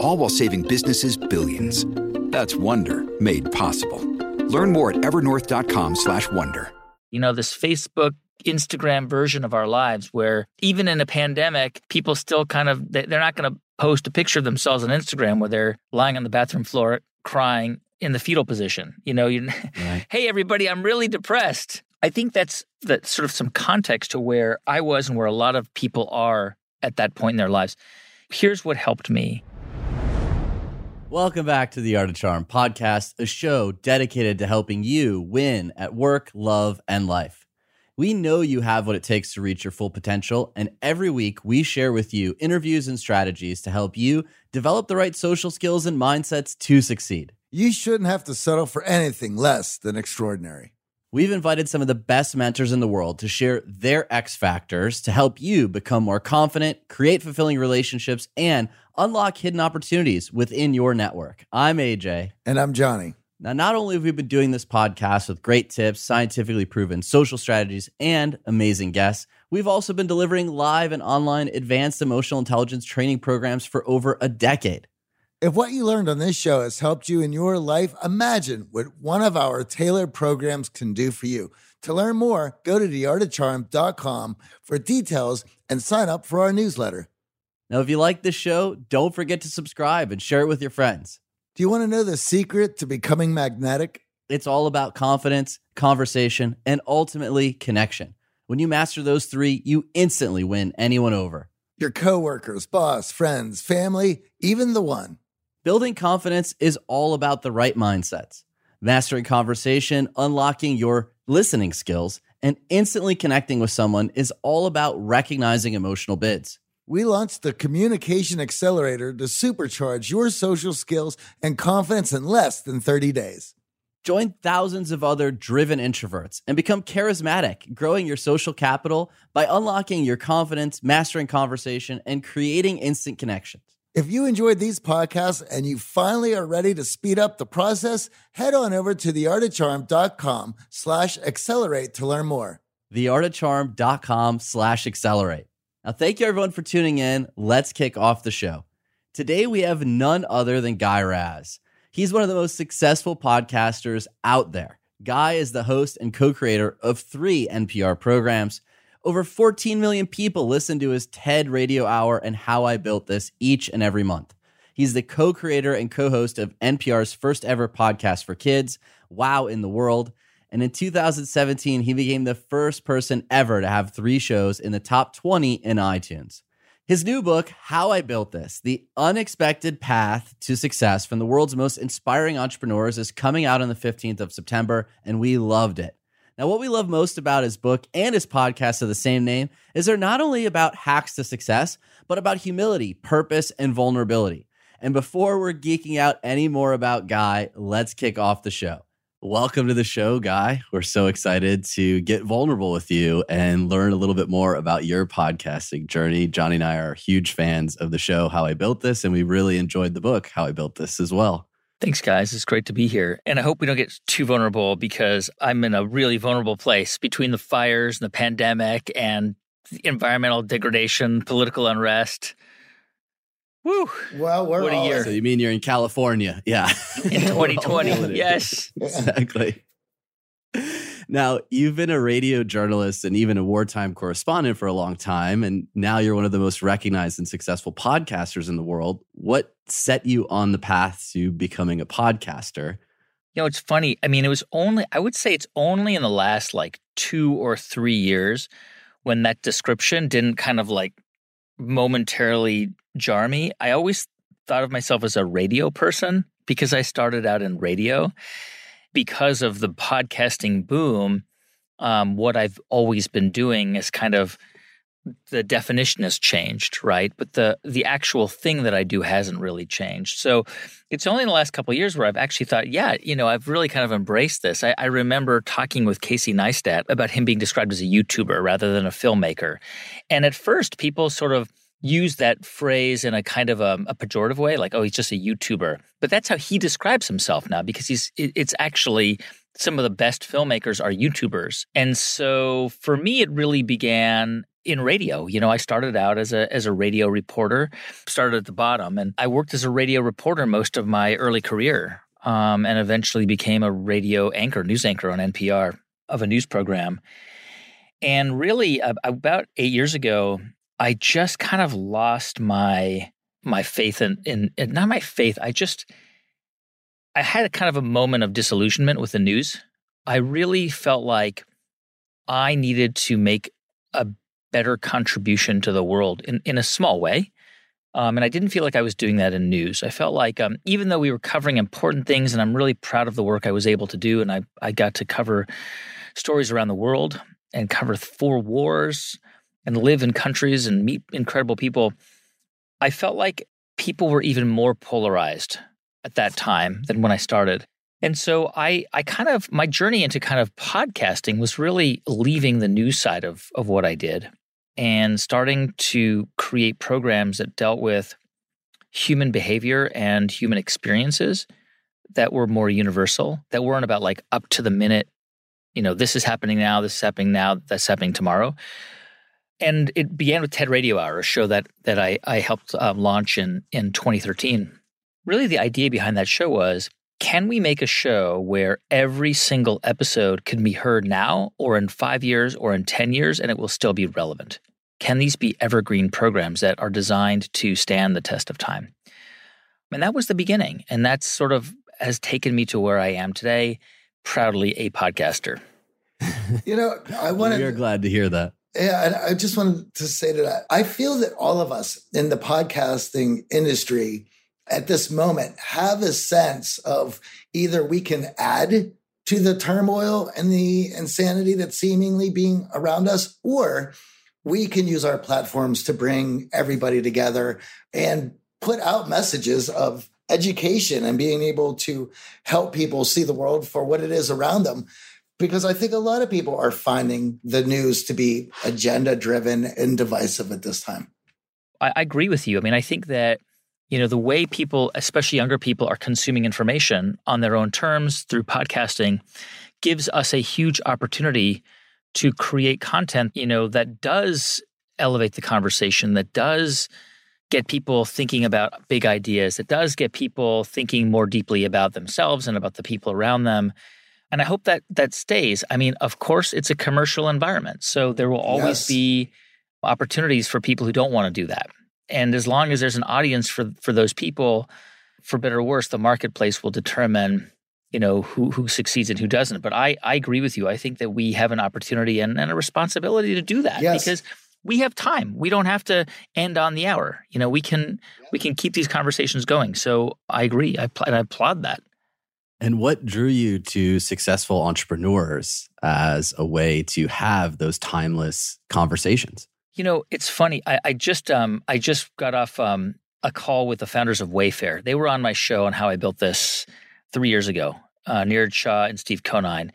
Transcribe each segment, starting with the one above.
All while saving businesses billions. That's Wonder made possible. Learn more at evernorth.com/wonder. You know, this Facebook Instagram version of our lives where even in a pandemic, people still kind of they're not going to post a picture of themselves on Instagram where they're lying on the bathroom floor crying in the fetal position. You know, you right. hey everybody, I'm really depressed. I think that's that sort of some context to where I was and where a lot of people are at that point in their lives. Here's what helped me. Welcome back to the Art of Charm podcast, a show dedicated to helping you win at work, love, and life. We know you have what it takes to reach your full potential, and every week we share with you interviews and strategies to help you develop the right social skills and mindsets to succeed. You shouldn't have to settle for anything less than extraordinary. We've invited some of the best mentors in the world to share their X factors to help you become more confident, create fulfilling relationships, and unlock hidden opportunities within your network. I'm AJ. And I'm Johnny. Now, not only have we been doing this podcast with great tips, scientifically proven social strategies, and amazing guests, we've also been delivering live and online advanced emotional intelligence training programs for over a decade. If what you learned on this show has helped you in your life, imagine what one of our tailored programs can do for you. To learn more, go to theartofcharm.com for details and sign up for our newsletter. Now, if you like this show, don't forget to subscribe and share it with your friends. Do you want to know the secret to becoming magnetic? It's all about confidence, conversation, and ultimately connection. When you master those three, you instantly win anyone over. Your coworkers, boss, friends, family, even the one. Building confidence is all about the right mindsets. Mastering conversation, unlocking your listening skills, and instantly connecting with someone is all about recognizing emotional bids we launched the Communication Accelerator to supercharge your social skills and confidence in less than 30 days. Join thousands of other driven introverts and become charismatic, growing your social capital by unlocking your confidence, mastering conversation, and creating instant connections. If you enjoyed these podcasts and you finally are ready to speed up the process, head on over to theartofcharm.com slash accelerate to learn more. Theartofcharm.com slash accelerate. Now, thank you everyone for tuning in. Let's kick off the show. Today, we have none other than Guy Raz. He's one of the most successful podcasters out there. Guy is the host and co creator of three NPR programs. Over 14 million people listen to his TED Radio Hour and How I Built This each and every month. He's the co creator and co host of NPR's first ever podcast for kids, Wow in the World. And in 2017, he became the first person ever to have three shows in the top 20 in iTunes. His new book, How I Built This The Unexpected Path to Success from the World's Most Inspiring Entrepreneurs, is coming out on the 15th of September, and we loved it. Now, what we love most about his book and his podcast of the same name is they're not only about hacks to success, but about humility, purpose, and vulnerability. And before we're geeking out any more about Guy, let's kick off the show. Welcome to the show, Guy. We're so excited to get vulnerable with you and learn a little bit more about your podcasting journey. Johnny and I are huge fans of the show, How I Built This, and we really enjoyed the book, How I Built This, as well. Thanks, guys. It's great to be here. And I hope we don't get too vulnerable because I'm in a really vulnerable place between the fires and the pandemic and environmental degradation, political unrest. Woo. Well, we're what a year. So you mean you're in California? Yeah. In 2020. yes. Exactly. Now, you've been a radio journalist and even a wartime correspondent for a long time, and now you're one of the most recognized and successful podcasters in the world. What set you on the path to becoming a podcaster? You know, it's funny. I mean, it was only, I would say it's only in the last like two or three years when that description didn't kind of like momentarily jar me. I always thought of myself as a radio person because I started out in radio. Because of the podcasting boom, um, what I've always been doing is kind of the definition has changed, right? But the the actual thing that I do hasn't really changed. So it's only in the last couple of years where I've actually thought, yeah, you know, I've really kind of embraced this. I, I remember talking with Casey Neistat about him being described as a YouTuber rather than a filmmaker, and at first people sort of use that phrase in a kind of a, a, pejorative way, like, oh, he's just a YouTuber. But that's how he describes himself now because he's it, it's actually some of the best filmmakers are YouTubers. And so for me, it really began in radio. You know, I started out as a as a radio reporter, started at the bottom, and I worked as a radio reporter most of my early career, um, and eventually became a radio anchor, news anchor on NPR of a news program. And really, about eight years ago, I just kind of lost my my faith in, in, in not my faith. I just I had a kind of a moment of disillusionment with the news. I really felt like I needed to make a better contribution to the world in, in a small way. Um, and I didn't feel like I was doing that in news. I felt like um, even though we were covering important things, and I'm really proud of the work I was able to do, and I, I got to cover stories around the world and cover four wars and live in countries and meet incredible people, I felt like people were even more polarized at that time than when I started. And so I I kind of my journey into kind of podcasting was really leaving the news side of of what I did and starting to create programs that dealt with human behavior and human experiences that were more universal, that weren't about like up to the minute, you know, this is happening now, this is happening now, that's happening tomorrow. And it began with TED Radio Hour, a show that that I, I helped uh, launch in in 2013. Really, the idea behind that show was can we make a show where every single episode can be heard now or in five years or in 10 years and it will still be relevant? Can these be evergreen programs that are designed to stand the test of time? And that was the beginning. And that sort of has taken me to where I am today, proudly a podcaster. you know, I want to. We are glad to hear that. Yeah, I just wanted to say that I feel that all of us in the podcasting industry at this moment have a sense of either we can add to the turmoil and the insanity that's seemingly being around us, or we can use our platforms to bring everybody together and put out messages of education and being able to help people see the world for what it is around them. Because I think a lot of people are finding the news to be agenda driven and divisive at this time. I, I agree with you. I mean, I think that you know the way people especially younger people are consuming information on their own terms through podcasting gives us a huge opportunity to create content you know that does elevate the conversation that does get people thinking about big ideas that does get people thinking more deeply about themselves and about the people around them and i hope that that stays i mean of course it's a commercial environment so there will always yes. be opportunities for people who don't want to do that and as long as there's an audience for for those people, for better or worse, the marketplace will determine you know who who succeeds and who doesn't. But I I agree with you. I think that we have an opportunity and, and a responsibility to do that yes. because we have time. We don't have to end on the hour. You know, we can we can keep these conversations going. So I agree. I and I applaud that. And what drew you to successful entrepreneurs as a way to have those timeless conversations? You know, it's funny. I, I just um I just got off um a call with the founders of Wayfair. They were on my show on how I built this three years ago. Uh, Niraj Shah and Steve Conine,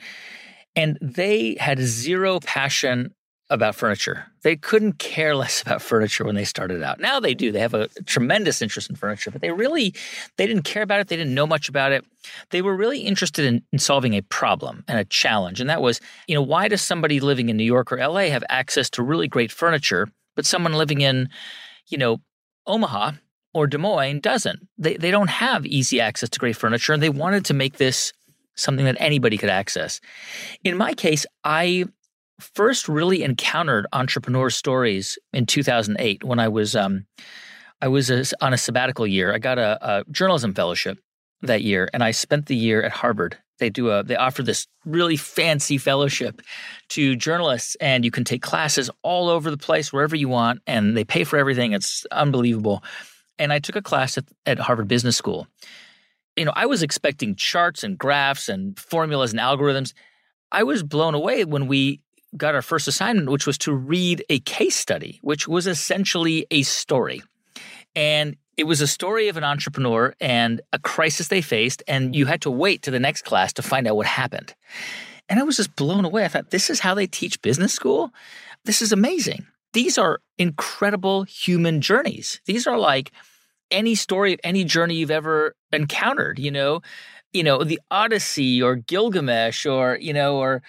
and they had zero passion about furniture. They couldn't care less about furniture when they started out. Now they do. They have a tremendous interest in furniture, but they really they didn't care about it. They didn't know much about it. They were really interested in, in solving a problem and a challenge. And that was, you know, why does somebody living in New York or LA have access to really great furniture, but someone living in, you know, Omaha or Des Moines doesn't? They they don't have easy access to great furniture. And they wanted to make this something that anybody could access. In my case, I first really encountered entrepreneur stories in 2008 when I was um, I was a, on a sabbatical year. I got a, a, journalism fellowship that year, and I spent the year at Harvard. They do a they offer this really fancy fellowship to journalists and you can take classes all over the place wherever you want and they pay for everything. It's unbelievable. And i took a class at, at harvard business school. You know i was expecting charts and graphs and formulas and algorithms. I was blown away when we got our first assignment which was to read a case study which was essentially a story and it was a story of an entrepreneur and a crisis they faced, and you had to wait to the next class to find out what happened. And I was just blown away. I thought, this is how they teach business school? This is amazing. These are incredible human journeys. These are like any story of any journey you've ever encountered, you know, you know, the Odyssey or Gilgamesh or, you know, or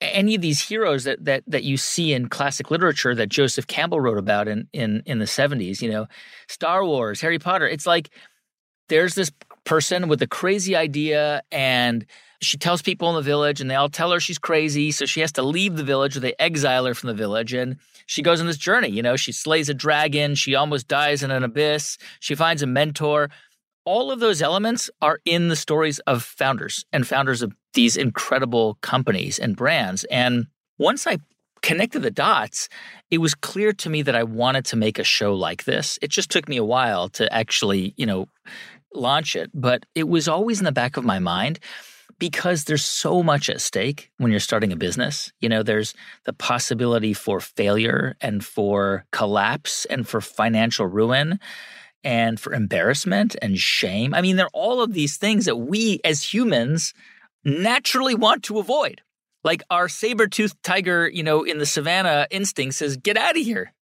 any of these heroes that that that you see in classic literature that Joseph Campbell wrote about in in in the 70s, you know, Star Wars, Harry Potter, it's like there's this person with a crazy idea and she tells people in the village and they all tell her she's crazy so she has to leave the village or they exile her from the village and she goes on this journey you know she slays a dragon she almost dies in an abyss she finds a mentor all of those elements are in the stories of founders and founders of these incredible companies and brands. And once I connected the dots, it was clear to me that I wanted to make a show like this. It just took me a while to actually, you know, launch it, but it was always in the back of my mind because there's so much at stake when you're starting a business. You know, there's the possibility for failure and for collapse and for financial ruin and for embarrassment and shame. I mean, there are all of these things that we as humans naturally want to avoid. Like our saber-toothed tiger, you know, in the savannah instinct says, get out of here.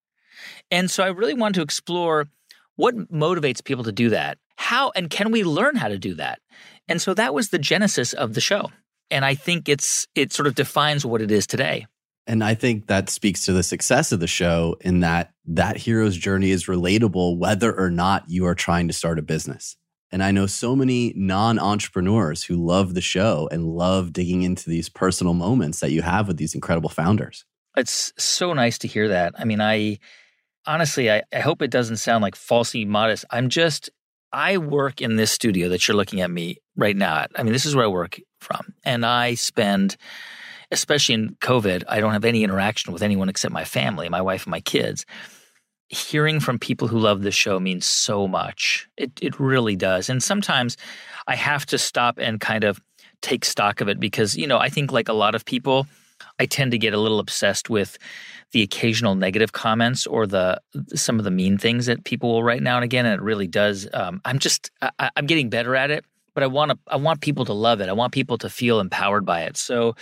And so I really want to explore what motivates people to do that. How and can we learn how to do that? And so that was the genesis of the show. And I think it's it sort of defines what it is today. And I think that speaks to the success of the show in that that hero's journey is relatable whether or not you are trying to start a business. And I know so many non entrepreneurs who love the show and love digging into these personal moments that you have with these incredible founders. It's so nice to hear that. I mean, I honestly, I, I hope it doesn't sound like falsely modest. I'm just, I work in this studio that you're looking at me right now at. I mean, this is where I work from. And I spend especially in COVID, I don't have any interaction with anyone except my family, my wife and my kids. Hearing from people who love the show means so much. It it really does. And sometimes I have to stop and kind of take stock of it because, you know, I think like a lot of people, I tend to get a little obsessed with the occasional negative comments or the some of the mean things that people will write now and again, and it really does. Um, I'm just I, I'm getting better at it, but I want to I want people to love it. I want people to feel empowered by it. So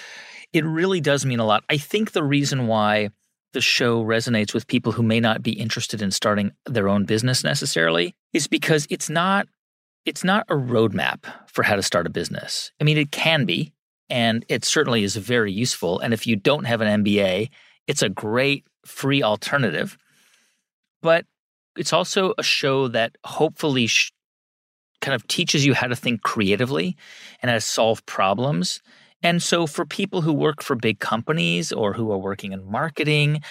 it really does mean a lot. I think the reason why the show resonates with people who may not be interested in starting their own business necessarily is because it's not it's not a roadmap for how to start a business. I mean, it can be, and it certainly is very useful. And if you don't have an MBA, it's a great free alternative. But it's also a show that hopefully sh- kind of teaches you how to think creatively and how to solve problems and so, for people who work for big companies or who are working in marketing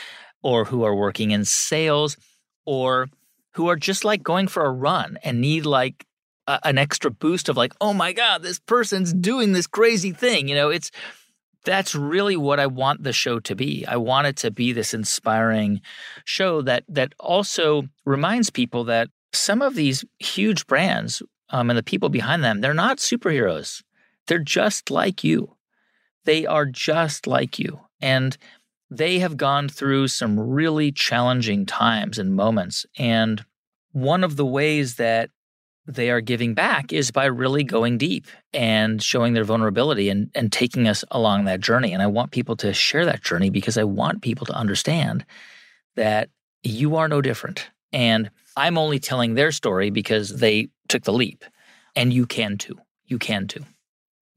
or who are working in sales or who are just like going for a run and need like a, an extra boost of like, oh my God, this person's doing this crazy thing. You know, it's that's really what I want the show to be. I want it to be this inspiring show that that also reminds people that some of these huge brands um, and the people behind them, they're not superheroes. They're just like you. They are just like you. And they have gone through some really challenging times and moments. And one of the ways that they are giving back is by really going deep and showing their vulnerability and, and taking us along that journey. And I want people to share that journey because I want people to understand that you are no different. And I'm only telling their story because they took the leap. And you can too. You can too.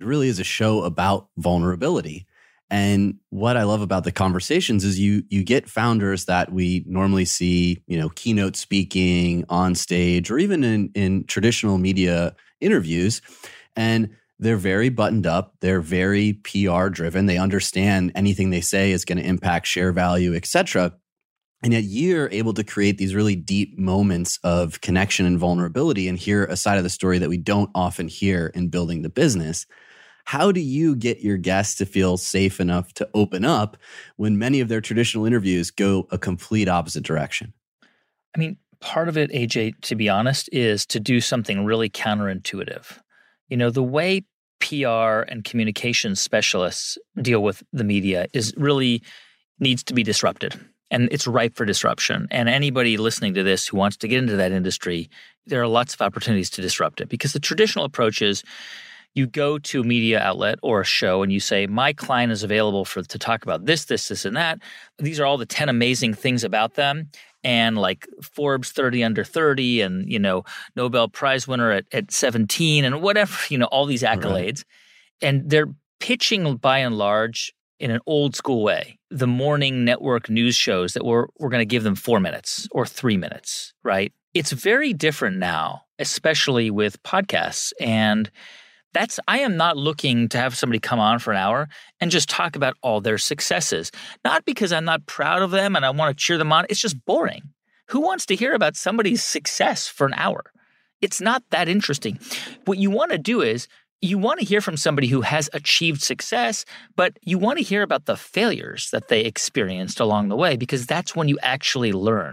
It really is a show about vulnerability. And what I love about the conversations is you you get founders that we normally see, you know, keynote speaking on stage or even in in traditional media interviews and they're very buttoned up, they're very PR driven, they understand anything they say is going to impact share value, etc. And yet you're able to create these really deep moments of connection and vulnerability and hear a side of the story that we don't often hear in building the business. How do you get your guests to feel safe enough to open up when many of their traditional interviews go a complete opposite direction? I mean, part of it, AJ, to be honest, is to do something really counterintuitive. You know, the way PR and communications specialists deal with the media is really needs to be disrupted and it's ripe for disruption. And anybody listening to this who wants to get into that industry, there are lots of opportunities to disrupt it because the traditional approach is you go to a media outlet or a show and you say, My client is available for to talk about this, this, this, and that. These are all the 10 amazing things about them. And like Forbes 30 under 30 and, you know, Nobel Prize winner at, at 17 and whatever, you know, all these accolades. Right. And they're pitching by and large in an old school way. The morning network news shows that we're we're going to give them 4 minutes or 3 minutes, right? It's very different now, especially with podcasts and that's I am not looking to have somebody come on for an hour and just talk about all their successes. Not because I'm not proud of them and I want to cheer them on. It's just boring. Who wants to hear about somebody's success for an hour? It's not that interesting. What you want to do is you want to hear from somebody who has achieved success, but you want to hear about the failures that they experienced along the way because that's when you actually learn.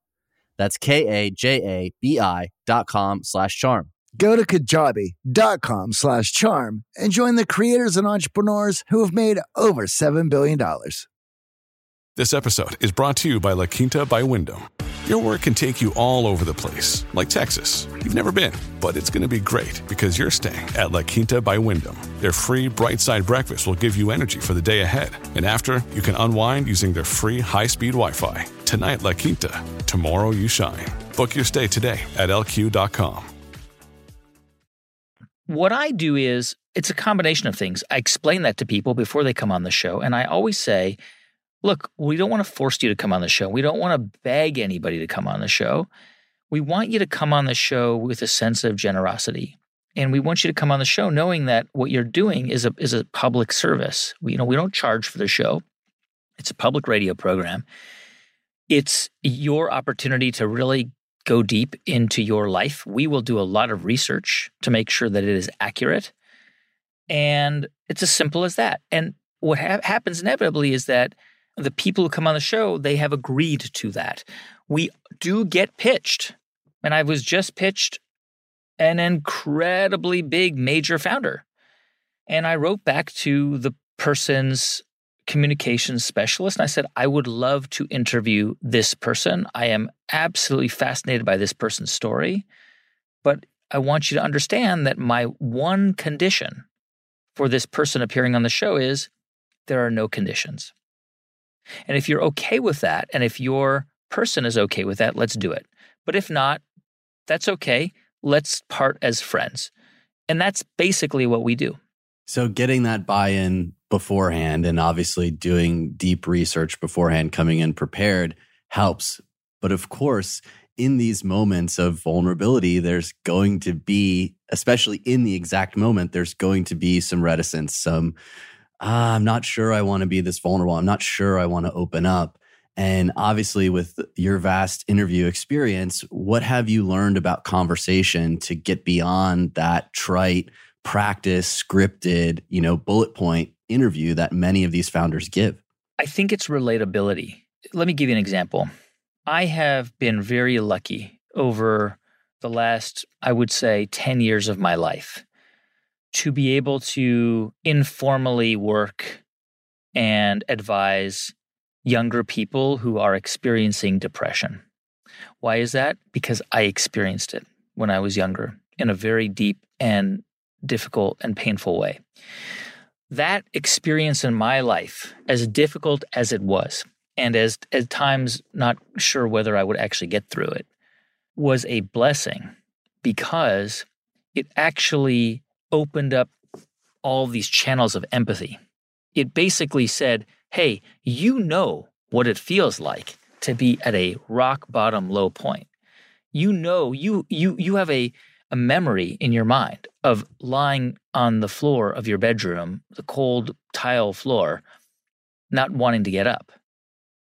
That's K-A-J-A-B-I dot com slash charm. Go to kajabi.com slash charm and join the creators and entrepreneurs who have made over $7 billion. This episode is brought to you by La Quinta by Wyndham. Your work can take you all over the place, like Texas. You've never been, but it's going to be great because you're staying at La Quinta by Wyndham. Their free bright side breakfast will give you energy for the day ahead. And after, you can unwind using their free high speed Wi Fi. Tonight, La Quinta. Tomorrow, you shine. Book your stay today at lq.com. What I do is it's a combination of things. I explain that to people before they come on the show. And I always say, look, we don't want to force you to come on the show. We don't want to beg anybody to come on the show. We want you to come on the show with a sense of generosity. And we want you to come on the show knowing that what you're doing is a is a public service. We, you know, we don't charge for the show. It's a public radio program. It's your opportunity to really go deep into your life. We will do a lot of research to make sure that it is accurate. And it's as simple as that. And what ha- happens inevitably is that the people who come on the show, they have agreed to that. We do get pitched. And I was just pitched an incredibly big major founder. And I wrote back to the person's communications specialist and I said, I would love to interview this person. I am absolutely fascinated by this person's story. But I want you to understand that my one condition for this person appearing on the show is there are no conditions. And if you're okay with that, and if your person is okay with that, let's do it. But if not, that's okay. Let's part as friends. And that's basically what we do. So, getting that buy in beforehand and obviously doing deep research beforehand, coming in prepared helps. But of course, in these moments of vulnerability, there's going to be, especially in the exact moment, there's going to be some reticence, some ah, I'm not sure I want to be this vulnerable. I'm not sure I want to open up. And obviously, with your vast interview experience, what have you learned about conversation to get beyond that trite, practice, scripted, you know, bullet point interview that many of these founders give? I think it's relatability. Let me give you an example. I have been very lucky over the last, I would say, 10 years of my life to be able to informally work and advise younger people who are experiencing depression. Why is that? Because I experienced it when I was younger in a very deep and difficult and painful way. That experience in my life, as difficult as it was, and as at times not sure whether I would actually get through it, was a blessing because it actually opened up all these channels of empathy. It basically said, hey, you know what it feels like to be at a rock bottom low point. You know, you you you have a a memory in your mind of lying on the floor of your bedroom, the cold tile floor, not wanting to get up.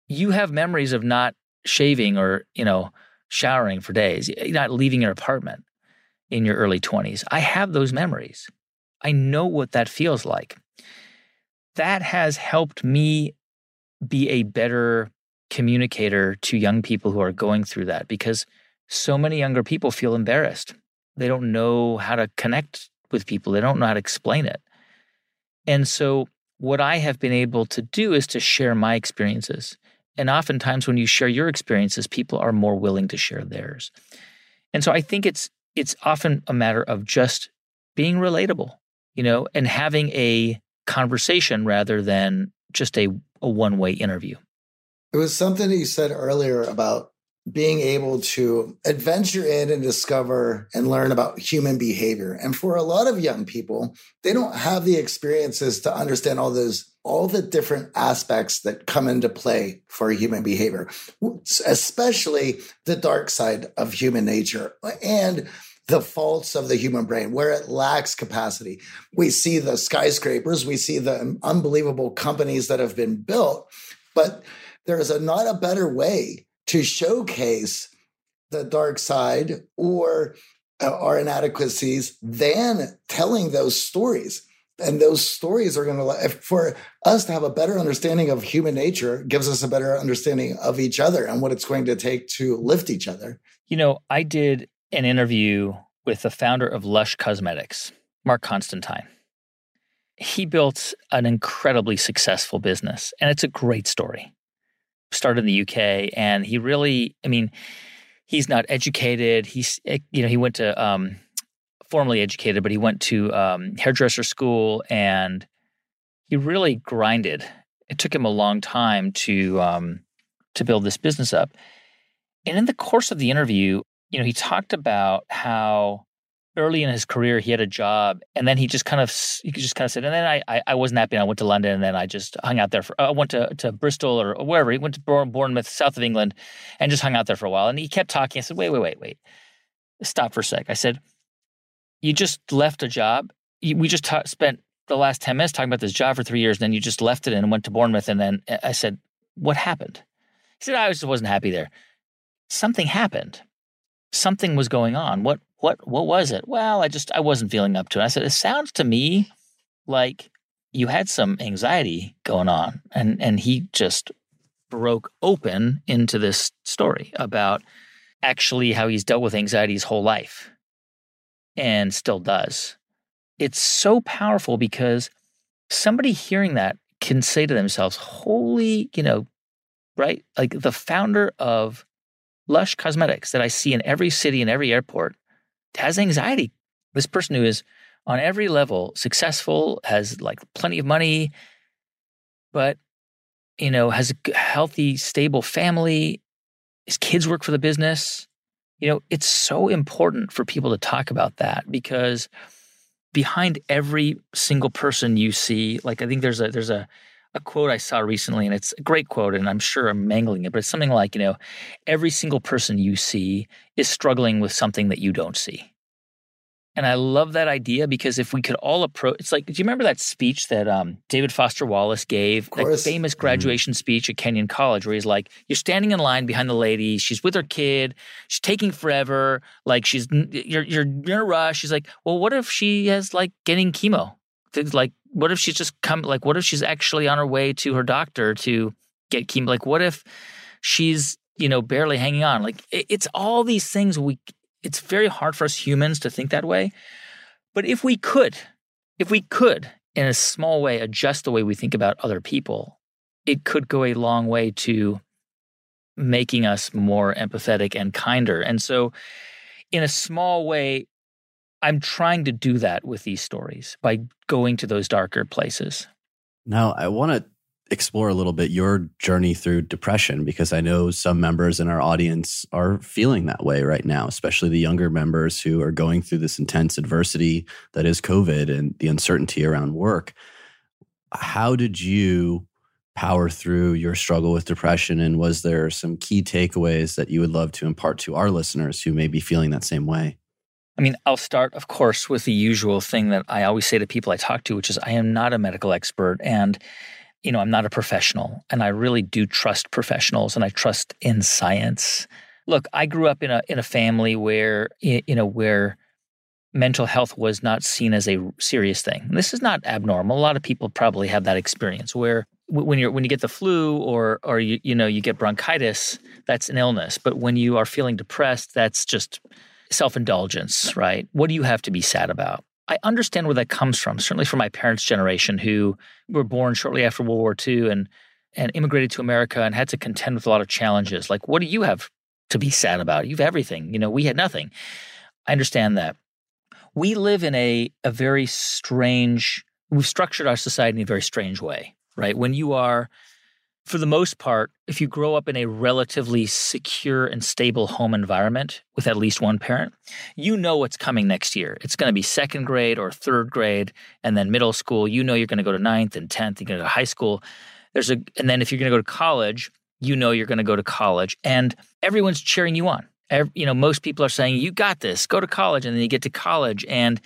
You have memories of not shaving or, you know, showering for days, not leaving your apartment in your early 20s. I have those memories. I know what that feels like. That has helped me be a better communicator to young people who are going through that because so many younger people feel embarrassed. They don't know how to connect with people, they don't know how to explain it. And so, what I have been able to do is to share my experiences. And oftentimes, when you share your experiences, people are more willing to share theirs. And so, I think it's it's often a matter of just being relatable, you know, and having a conversation rather than just a, a one way interview. It was something that you said earlier about being able to adventure in and discover and learn about human behavior. And for a lot of young people, they don't have the experiences to understand all those all the different aspects that come into play for human behavior, especially the dark side of human nature and the faults of the human brain, where it lacks capacity. We see the skyscrapers, we see the unbelievable companies that have been built, but there is a, not a better way to showcase the dark side or uh, our inadequacies than telling those stories. And those stories are going to, for us to have a better understanding of human nature, gives us a better understanding of each other and what it's going to take to lift each other. You know, I did an interview with the founder of Lush Cosmetics, Mark Constantine. He built an incredibly successful business, and it's a great story started in the UK, and he really, I mean, he's not educated. He's, eh, you know, he went to um, formally educated, but he went to um, hairdresser school, and he really grinded. It took him a long time to um, to build this business up. And in the course of the interview, you know, he talked about how early in his career he had a job and then he just kind of he just kind of said and then I, I, I wasn't happy and I went to London and then I just hung out there for I went to, to Bristol or wherever he went to Bournemouth south of England and just hung out there for a while. And he kept talking I said wait wait wait wait stop for a sec. I said you just left a job we just ta- spent the last 10 minutes talking about this job for three years and then you just left it and went to Bournemouth and then uh, I said what happened? He said I just wasn't happy there. Something happened something was going on what what what was it? Well, I just I wasn't feeling up to it. I said, it sounds to me like you had some anxiety going on. And and he just broke open into this story about actually how he's dealt with anxiety his whole life and still does. It's so powerful because somebody hearing that can say to themselves, holy, you know, right? Like the founder of Lush Cosmetics that I see in every city and every airport has anxiety. This person who is on every level successful, has like plenty of money, but you know, has a healthy, stable family. His kids work for the business. You know, it's so important for people to talk about that because behind every single person you see, like I think there's a there's a a quote I saw recently, and it's a great quote, and I'm sure I'm mangling it, but it's something like, you know, every single person you see is struggling with something that you don't see. And I love that idea because if we could all approach, it's like, do you remember that speech that um, David Foster Wallace gave? That famous mm-hmm. graduation mm-hmm. speech at Kenyon College, where he's like, you're standing in line behind the lady, she's with her kid, she's taking forever, like she's, you're, you're in a rush. She's like, well, what if she has like getting chemo? Things like, what if she's just come, like, what if she's actually on her way to her doctor to get chemo? Like, what if she's, you know, barely hanging on? Like, it's all these things we, it's very hard for us humans to think that way. But if we could, if we could, in a small way, adjust the way we think about other people, it could go a long way to making us more empathetic and kinder. And so, in a small way, I'm trying to do that with these stories by going to those darker places. Now, I want to explore a little bit your journey through depression because I know some members in our audience are feeling that way right now, especially the younger members who are going through this intense adversity that is COVID and the uncertainty around work. How did you power through your struggle with depression? And was there some key takeaways that you would love to impart to our listeners who may be feeling that same way? I mean, I'll start, of course, with the usual thing that I always say to people I talk to, which is I am not a medical expert. And you know, I'm not a professional and I really do trust professionals and I trust in science. Look, I grew up in a in a family where you know where mental health was not seen as a serious thing. This is not abnormal. A lot of people probably have that experience where when you're when you get the flu or or you you know you get bronchitis, that's an illness. But when you are feeling depressed, that's just self-indulgence, right? What do you have to be sad about? I understand where that comes from, certainly from my parents' generation who were born shortly after World War II and and immigrated to America and had to contend with a lot of challenges. Like, what do you have to be sad about? You've everything. You know, we had nothing. I understand that. We live in a a very strange, we've structured our society in a very strange way, right? When you are for the most part, if you grow up in a relatively secure and stable home environment with at least one parent, you know what's coming next year. It's going to be second grade or third grade, and then middle school. You know you're going to go to ninth and tenth. You're going to go to high school. There's a, and then if you're going to go to college, you know you're going to go to college, and everyone's cheering you on. Every, you know, most people are saying, "You got this. Go to college," and then you get to college, and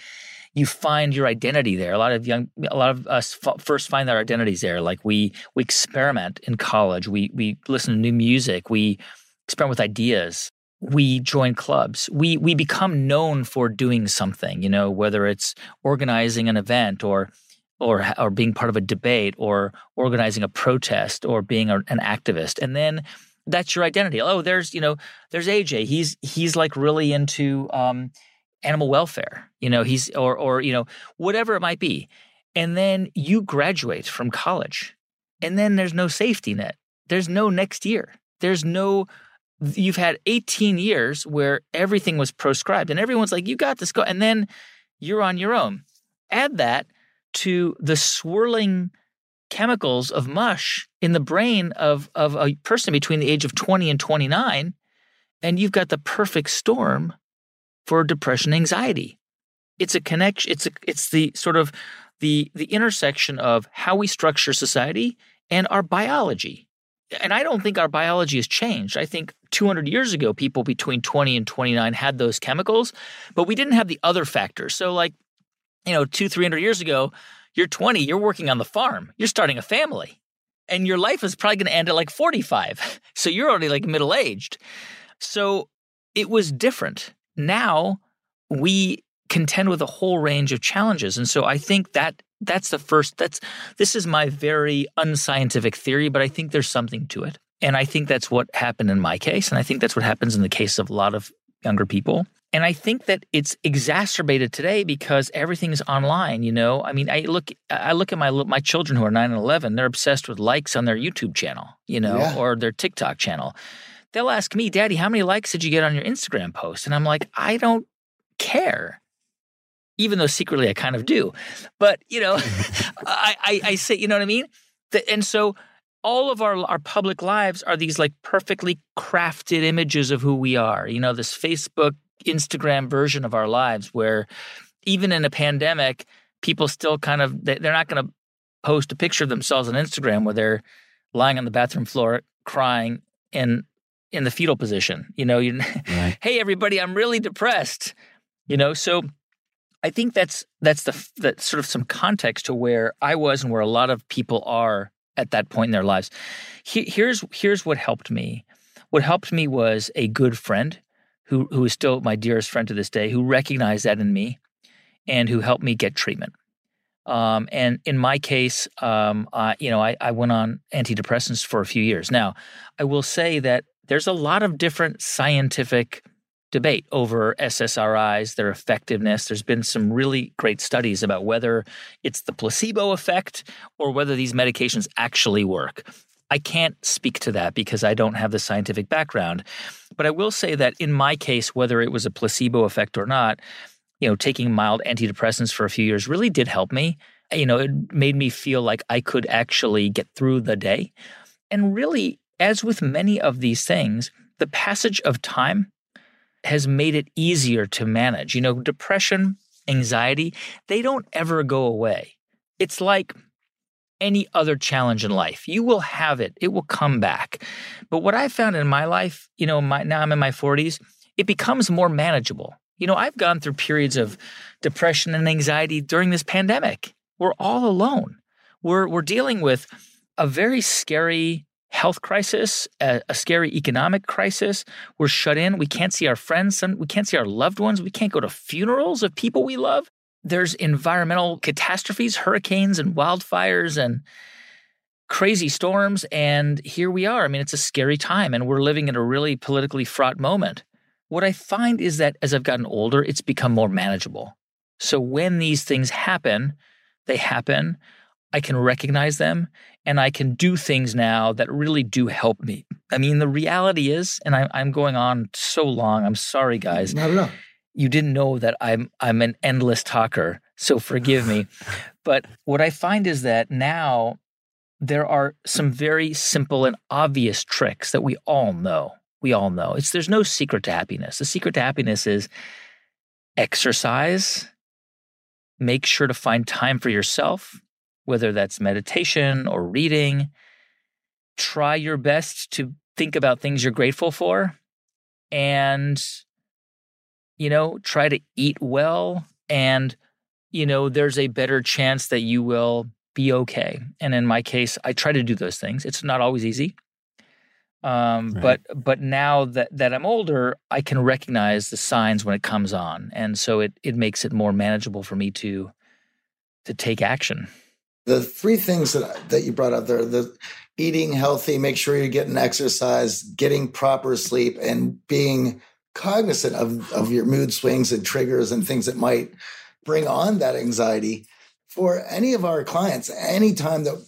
you find your identity there. A lot of young, a lot of us f- first find our identities there. Like we we experiment in college. We we listen to new music. We experiment with ideas. We join clubs. We we become known for doing something. You know, whether it's organizing an event or or or being part of a debate or organizing a protest or being a, an activist, and then that's your identity. Oh, there's you know, there's AJ. He's he's like really into um, animal welfare, you know, he's or or you know, whatever it might be. And then you graduate from college. And then there's no safety net. There's no next year. There's no you've had 18 years where everything was proscribed and everyone's like you got this go and then you're on your own. Add that to the swirling chemicals of mush in the brain of of a person between the age of 20 and 29 and you've got the perfect storm for depression anxiety. It's a connection it's a, it's the sort of the the intersection of how we structure society and our biology. And I don't think our biology has changed. I think 200 years ago people between 20 and 29 had those chemicals, but we didn't have the other factors. So like you know, 2 300 years ago, you're 20, you're working on the farm, you're starting a family. And your life is probably going to end at like 45. So you're already like middle aged. So it was different now we contend with a whole range of challenges. And so I think that that's the first that's this is my very unscientific theory, but I think there's something to it. And I think that's what happened in my case. And I think that's what happens in the case of a lot of younger people. And I think that it's exacerbated today because everything's online. You know, I mean, I look, I look at my my children who are nine and eleven. They're obsessed with likes on their YouTube channel, you know, yeah. or their TikTok channel they'll ask me, Daddy, how many likes did you get on your Instagram post? And I'm like, I don't care. Even though secretly I kind of do. But, you know, I, I, I, say, you know what I mean? And so all of our, our public lives are these like perfectly crafted images of who we are. You know, this Facebook, Instagram version of our lives where even in a pandemic, people still kind of, they're not going to post a picture of themselves on Instagram where they're lying on the bathroom floor crying and in the fetal position. You know, you, right. hey everybody, I'm really depressed. You know, so I think that's that's the that sort of some context to where I was and where a lot of people are at that point in their lives. He, here's here's what helped me. What helped me was a good friend who who is still my dearest friend to this day, who recognized that in me, and who helped me get treatment. Um, and in my case, um, I, you know, I, I went on antidepressants for a few years. Now, I will say that there's a lot of different scientific debate over SSRIs, their effectiveness. There's been some really great studies about whether it's the placebo effect or whether these medications actually work. I can't speak to that because I don't have the scientific background. But I will say that in my case, whether it was a placebo effect or not, you know, taking mild antidepressants for a few years really did help me. You know, it made me feel like I could actually get through the day. And really, as with many of these things, the passage of time has made it easier to manage. You know, depression, anxiety, they don't ever go away. It's like any other challenge in life. You will have it, it will come back. But what I found in my life, you know, my, now I'm in my 40s, it becomes more manageable. You know, I've gone through periods of depression and anxiety during this pandemic. We're all alone. We're, we're dealing with a very scary health crisis, a, a, scary economic crisis. We're shut in. We can't see our friends. We can't see our loved ones. We can't go to funerals of people we love. There's environmental catastrophes, hurricanes and wildfires and crazy storms. And here we are. I mean, it's a scary time, and we're living in a really politically fraught moment. What I find is that as I've gotten older, it's become more manageable. So when these things happen, they happen. I can recognize them and I can do things now that really do help me. I mean, the reality is, and I, am going on so long. I'm sorry, guys. Not at all. You didn't know that I'm I'm an endless talker, so forgive me. but what I find is that now there are some very simple and obvious tricks that we all know. We all know. It's there's no secret to happiness. The secret to happiness is exercise. Make sure to find time for yourself whether that's meditation or reading. Try your best to think about things you're grateful for and, you know, try to eat well. And, you know, there's a better chance that you will be okay. And in my case, I try to do those things. It's not always easy. Um, right. but but now that that I'm older, I can recognize the signs when it comes on, and so it it makes it more manageable for me to to take action the three things that that you brought up there the eating healthy make sure you're getting exercise getting proper sleep and being cognizant of, of your mood swings and triggers and things that might bring on that anxiety for any of our clients anytime that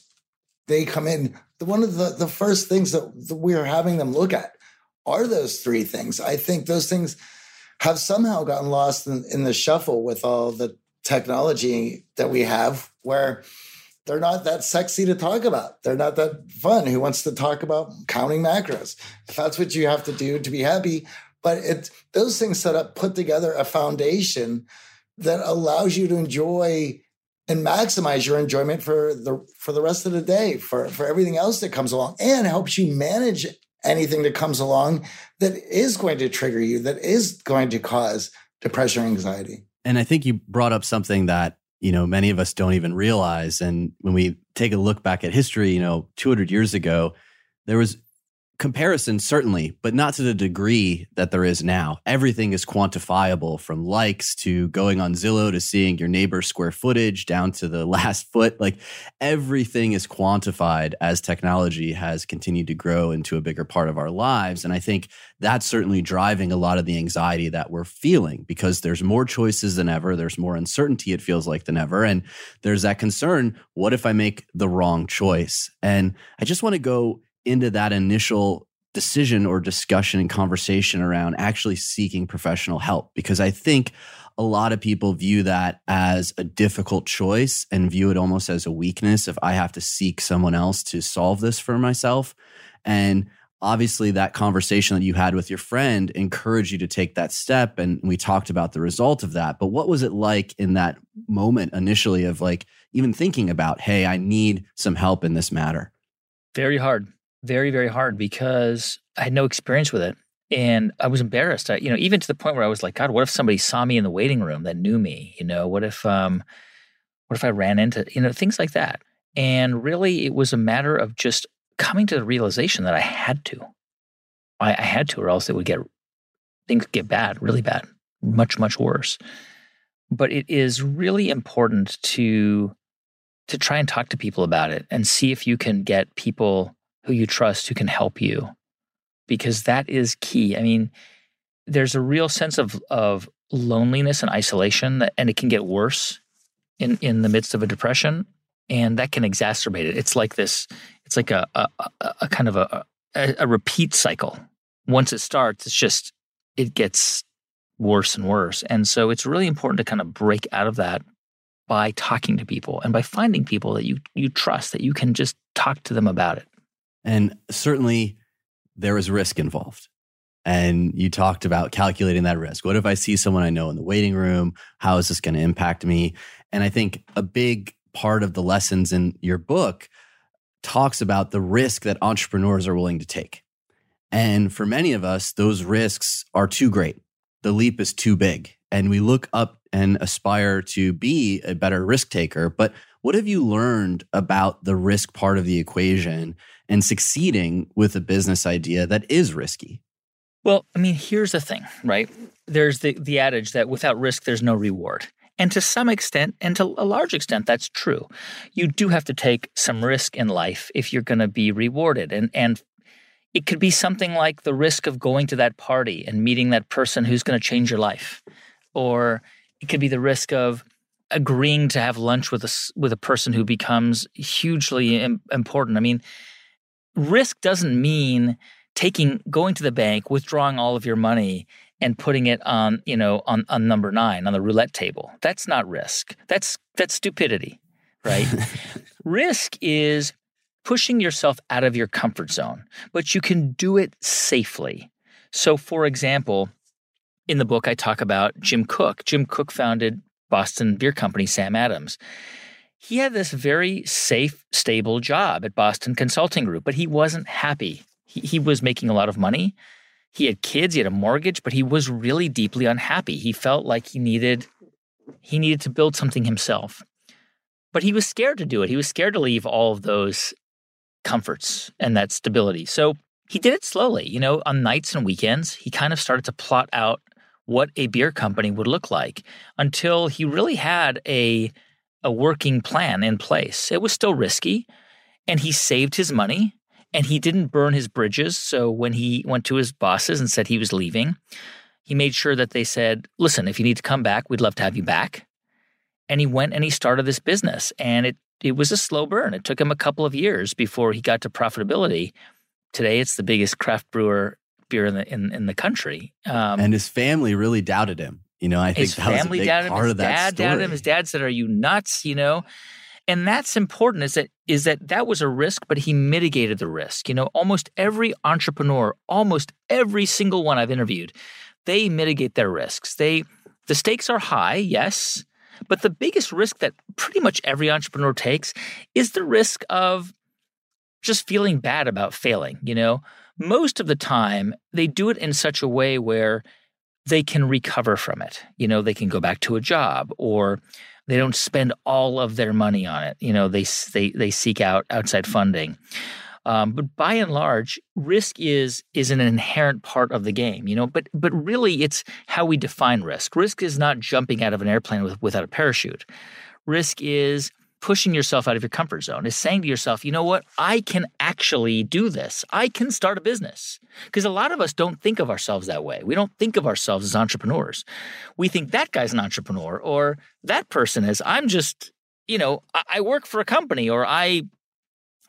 they come in the, one of the, the first things that we're having them look at are those three things. I think those things have somehow gotten lost in, in the shuffle with all the technology that we have where they're not that sexy to talk about. They're not that fun. Who wants to talk about counting macros? That's what you have to do to be happy, but it those things set up put together a foundation that allows you to enjoy and maximize your enjoyment for the for the rest of the day, for for everything else that comes along, and helps you manage anything that comes along that is going to trigger you, that is going to cause depression or anxiety. And I think you brought up something that you know many of us don't even realize. And when we take a look back at history you know 200 years ago there was comparison certainly but not to the degree that there is now. Everything is quantifiable from likes to going on zillow to seeing your neighbor's square footage down to the last foot. Like everything is quantified as technology has continued to grow into a bigger part of our lives. And i think that's certainly driving a lot of the anxiety that we're feeling because there's more choices than ever there's more uncertainty it feels like than ever. And there's that concern what if i make the wrong choice? And i just want to go into that initial decision or discussion and conversation around actually seeking professional help because I think a lot of people view that as a difficult choice and view it almost as a weakness if I have to seek someone else to solve this for myself. And obviously, that conversation that you had with your friend encouraged you to take that step. And we talked about the result of that. But what was it like in that moment initially of like even thinking about, hey, I need some help in this matter? Very hard very, very hard because I had no experience with it. and I was embarrassed. I, you know, even to the point where I was like, God, what if somebody saw me in the waiting room that knew me? You know, what if, um, what if I ran into, you know, things like that. And really, it was a matter of just coming to the realization that I had to. I, I had to, or else it would get things get bad, really bad, much, much worse. But it is really important to to try and talk to people about it and see if you can get people who you trust who can help you because that is key. I mean, there's a real sense of of loneliness and isolation that, and it can get worse in in the midst of a depression and that can exacerbate it. It's like this it's like a a, a kind of a, a a repeat cycle. Once it starts, it's just it gets worse and worse. And so it's really important to kind of break out of that by talking to people and by finding people that you you trust that you can just talk to them about it. And certainly there is risk involved. And you talked about calculating that risk. What if I see someone I know in the waiting room? How is this going to impact me? And I think a big part of the lessons in your book talks about the risk that entrepreneurs are willing to take. And for many of us, those risks are too great. The leap is too big. And we look up and aspire to be a better risk taker. But what have you learned about the risk part of the equation and succeeding with a business idea that is risky? Well, I mean, here's the thing, right? There's the, the adage that without risk, there's no reward. And to some extent, and to a large extent, that's true. You do have to take some risk in life if you're going to be rewarded. And, and it could be something like the risk of going to that party and meeting that person who's going to change your life. Or it could be the risk of agreeing to have lunch with a with a person who becomes hugely important. I mean, risk doesn't mean taking going to the bank, withdrawing all of your money and putting it on, you know, on, on number 9 on the roulette table. That's not risk. That's that's stupidity, right? risk is pushing yourself out of your comfort zone, but you can do it safely. So for example, in the book I talk about Jim Koch. Jim Koch founded Boston beer company Sam Adams. He had this very safe, stable job at Boston Consulting Group, but he wasn't happy. He, he was making a lot of money. He had kids, he had a mortgage, but he was really deeply unhappy. He felt like he needed he needed to build something himself. But he was scared to do it. He was scared to leave all of those comforts and that stability. So he did it slowly. You know, on nights and weekends, he kind of started to plot out what a beer company would look like until he really had a a working plan in place. It was still risky and he saved his money and he didn't burn his bridges. So when he went to his bosses and said he was leaving, he made sure that they said, "Listen, if you need to come back, we'd love to have you back." And he went and he started this business and it it was a slow burn. It took him a couple of years before he got to profitability. Today it's the biggest craft brewer beer in the in, in the country. Um, and his family really doubted him. You know, I think his family doubted him. His dad doubted him. His dad said, "Are you nuts?" You know, and that's important. Is that is that that was a risk, but he mitigated the risk. You know, almost every entrepreneur, almost every single one I've interviewed, they mitigate their risks. They the stakes are high, yes, but the biggest risk that pretty much every entrepreneur takes is the risk of just feeling bad about failing. You know, most of the time they do it in such a way where they can recover from it. You know, they can go back to a job or they don't spend all of their money on it. You know, they they they seek out outside funding. Um, but by and large, risk is is an inherent part of the game. You know, but but really, it's how we define risk. Risk is not jumping out of an airplane with, without a parachute. Risk is pushing yourself out of your comfort zone is saying to yourself, you know what? I can actually do this. I can start a business. Because a lot of us don't think of ourselves that way. We don't think of ourselves as entrepreneurs. We think that guy's an entrepreneur or that person is. I'm just, you know, I, I work for a company or I,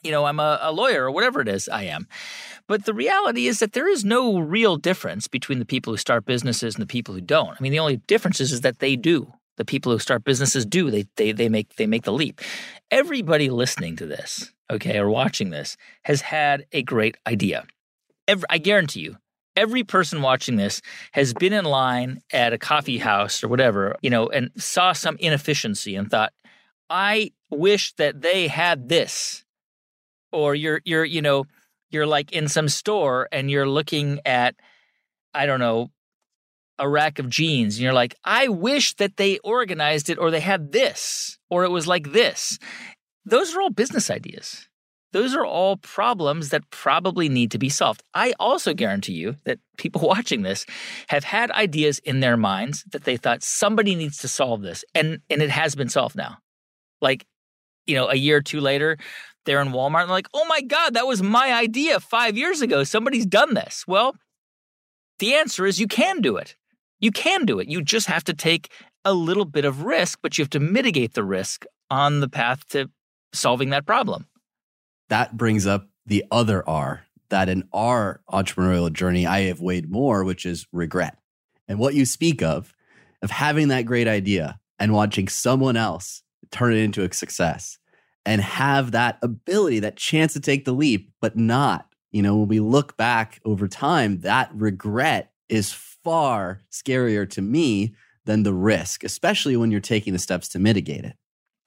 you know, I'm a, a lawyer or whatever it is I am. But the reality is that there is no real difference between the people who start businesses and the people who don't. I mean, the only difference is, is that they do the people who start businesses do. They they they make they make the leap. Everybody listening to this, okay, or watching this has had a great idea. Every, I guarantee you, every person watching this has been in line at a coffee house or whatever, you know, and saw some inefficiency and thought, "I wish that they had this." Or you're you're you know, you're like in some store and you're looking at I don't know, a rack of jeans and you're like, I wish that they organized it or they had this or it was like this. Those are all business ideas. Those are all problems that probably need to be solved. I also guarantee you that people watching this have had ideas in their minds that they thought somebody needs to solve this and and it has been solved now. Like, you know, a year or two later, they're in Walmart and like, "Oh my god, that was my idea 5 years ago. Somebody's done this." Well, the answer is you can do it. You can do it. You just have to take a little bit of risk, but you have to mitigate the risk on the path to solving that problem. That brings up the other R that in our entrepreneurial journey, I have weighed more, which is regret. And what you speak of, of having that great idea and watching someone else turn it into a success and have that ability, that chance to take the leap, but not. You know, when we look back over time, that regret is far scarier to me than the risk, especially when you're taking the steps to mitigate it.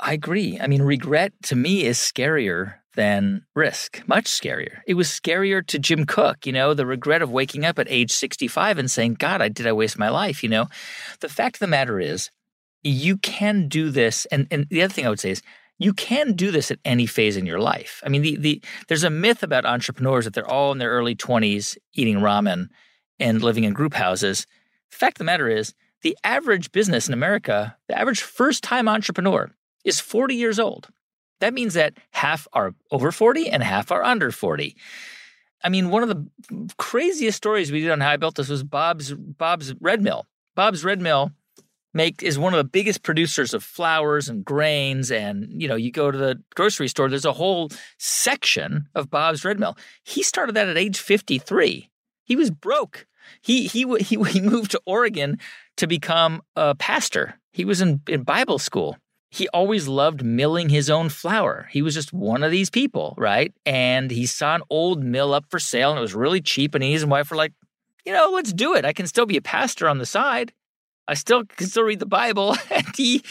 I agree. I mean, regret to me is scarier than risk, much scarier. It was scarier to Jim Koch, you know, the regret of waking up at age 65 and saying, God, I did I waste my life, you know? The fact of the matter is, you can do this. And, and the other thing I would say is, you can do this at any phase in your life. I mean, the, the there's a myth about entrepreneurs that they're all in their early 20s eating ramen and living in group houses. The fact of the matter is, the average business in America, the average first time entrepreneur is 40 years old. That means that half are over 40 and half are under 40. I mean, one of the craziest stories we did on how I built this was Bob's Bob's Red Mill. Bob's Red Mill make is one of the biggest producers of flours and grains and you know you go to the grocery store there's a whole section of Bob's Red Mill. He started that at age 53. He was broke. He he he he moved to Oregon to become a pastor. He was in, in Bible school. He always loved milling his own flour. He was just one of these people, right? And he saw an old mill up for sale and it was really cheap. And he and his wife were like, you know, let's do it. I can still be a pastor on the side. I still can still read the Bible. and he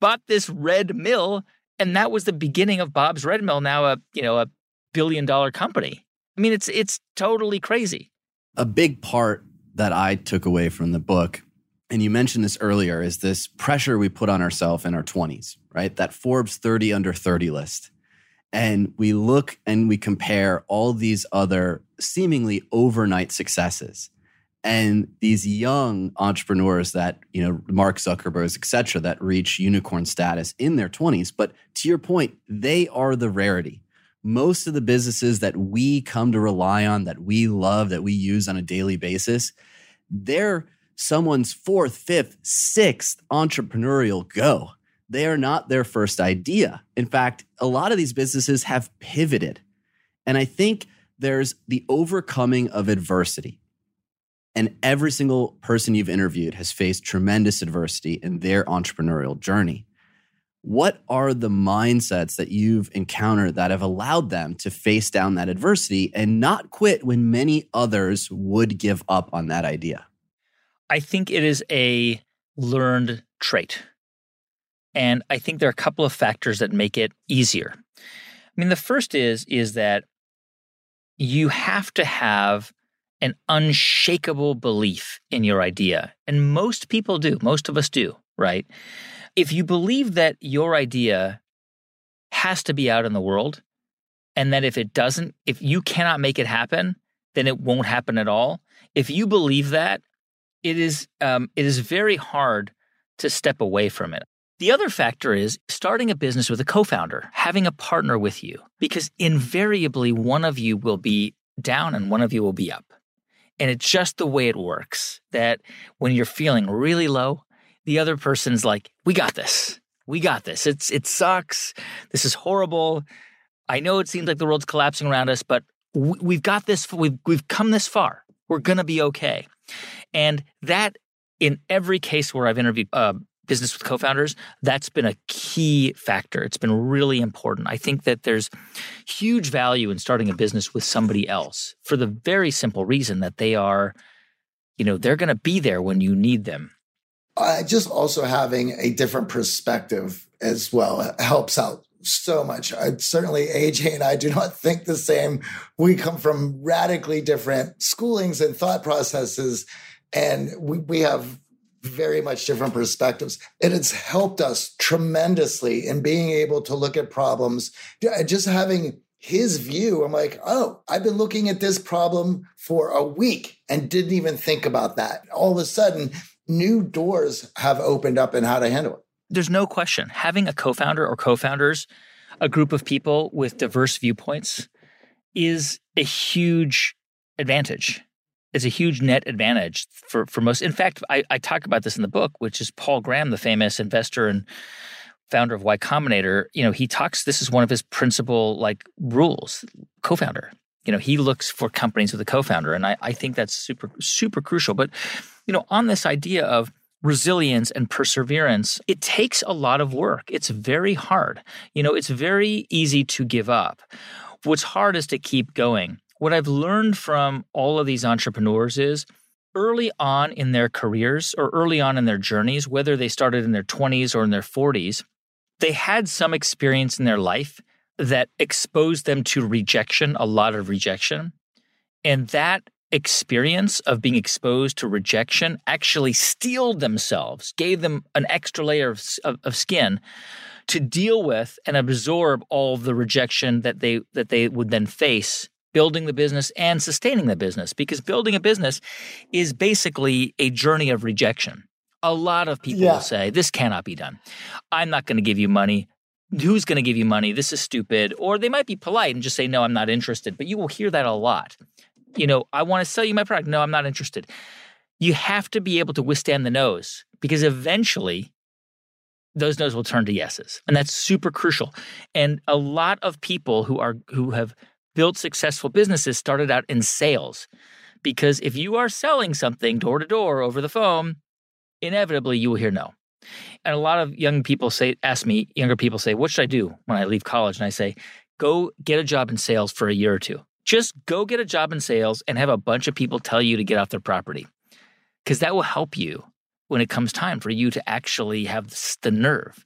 bought this red mill. And that was the beginning of Bob's Red Mill, now a, you know, a billion dollar company. I mean, it's it's totally crazy a big part that I took away from the book, and you mentioned this earlier, is this pressure we put on ourselves in our 20s, right? That Forbes 30 under 30 list. And we look and we compare all these other seemingly overnight successes and these young entrepreneurs that, you know, Mark Zuckerberg's, et cetera, that reach unicorn status in their 20s. But to your point, they are the rarity most of the businesses that we come to rely on, that we love, that we use on a daily basis, they're someone's fourth, fifth, sixth entrepreneurial go. They are not their first idea. In fact, a lot of these businesses have pivoted. And I think there's the overcoming of adversity. And every single person you've interviewed has faced tremendous adversity in their entrepreneurial journey what are the mindsets that you've encountered that have allowed them to face down that adversity and not quit when many others would give up on that idea? I think it is a learned trait. And I think there are a couple of factors that make it easier. I mean, the first is is that you have to have an unshakable belief in your idea. And most people do. Most of us do, right? If you believe that your idea has to be out in the world and that if it doesn't, if you cannot make it happen, then it won't happen at all. If you believe that, it is um, it is very hard to step away from it. The other factor is starting a business with a co-founder, having a partner with you, because invariably one of you will be down and one of you will be up. And it's just the way it works that when you're feeling really low, the other person's like, "We got this. We got this. It's it sucks. This is horrible. I know it seems like the world's collapsing around us, but we've got this. We've we've come this far. We're gonna be okay." And that, in every case where I've interviewed uh, business with co-founders, that's been a key factor. It's been really important. I think that there's huge value in starting a business with somebody else for the very simple reason that they are, you know, they're going to be there when you need them. Just also having a different perspective as well helps out so much. I, certainly, AJ and I do not think the same. We come from radically different schoolings and thought processes, and we, we have very much different perspectives. And it's helped us tremendously in being able to look at problems, just having his view. I'm like, oh, I've been looking at this problem for a week and didn't even think about that. All of a sudden, new doors have opened up in how to handle it. There's no question. Having a co founder or co founders, a group of people with diverse viewpoints, is a huge advantage is a huge net advantage for, for most. In fact, I, I talk about this in the book, which is Paul Graham, the famous investor and founder of Y Combinator. You know, he talks. This is one of his principal like rules. Co-founder. You know, he looks for companies with a co-founder, and I, I think that's super super crucial. But you know, on this idea of resilience and perseverance, it takes a lot of work. It's very hard. You know, it's very easy to give up. What's hard is to keep going what I've learned from all of these entrepreneurs is early on in their careers or early on in their journeys, whether they started in their 20s or in their 40s, they had some experience in their life that exposed them to rejection, a lot of rejection. And that experience of being exposed to rejection actually steeled themselves, gave them an extra layer of, of, of, skin to deal with and absorb all of the rejection that they that they would then face building the business and sustaining the business because building a business is basically a journey of rejection. A lot of people yeah. will say, This cannot be done. I'm not going to give you money. Who's going to give you money? This is stupid. Or they might be polite and just say, No, I'm not interested. But you will hear that a lot. You know, I want to sell you my product. No, I'm not interested. You have to be able to withstand the no's because eventually those no's will turn to yeses. And that's super crucial. And a lot of people who are who have built successful businesses started out in sales. Because if you are selling something door to door over the phone, inevitably you will hear no. And a lot of young people say, ask me, younger people say, what should I do when I leave college? And I say, go get a job in sales for a year or two. Just go get a job in sales and have a bunch of people tell you to get off their property. Because that will help you when it comes time for you to actually have the nerve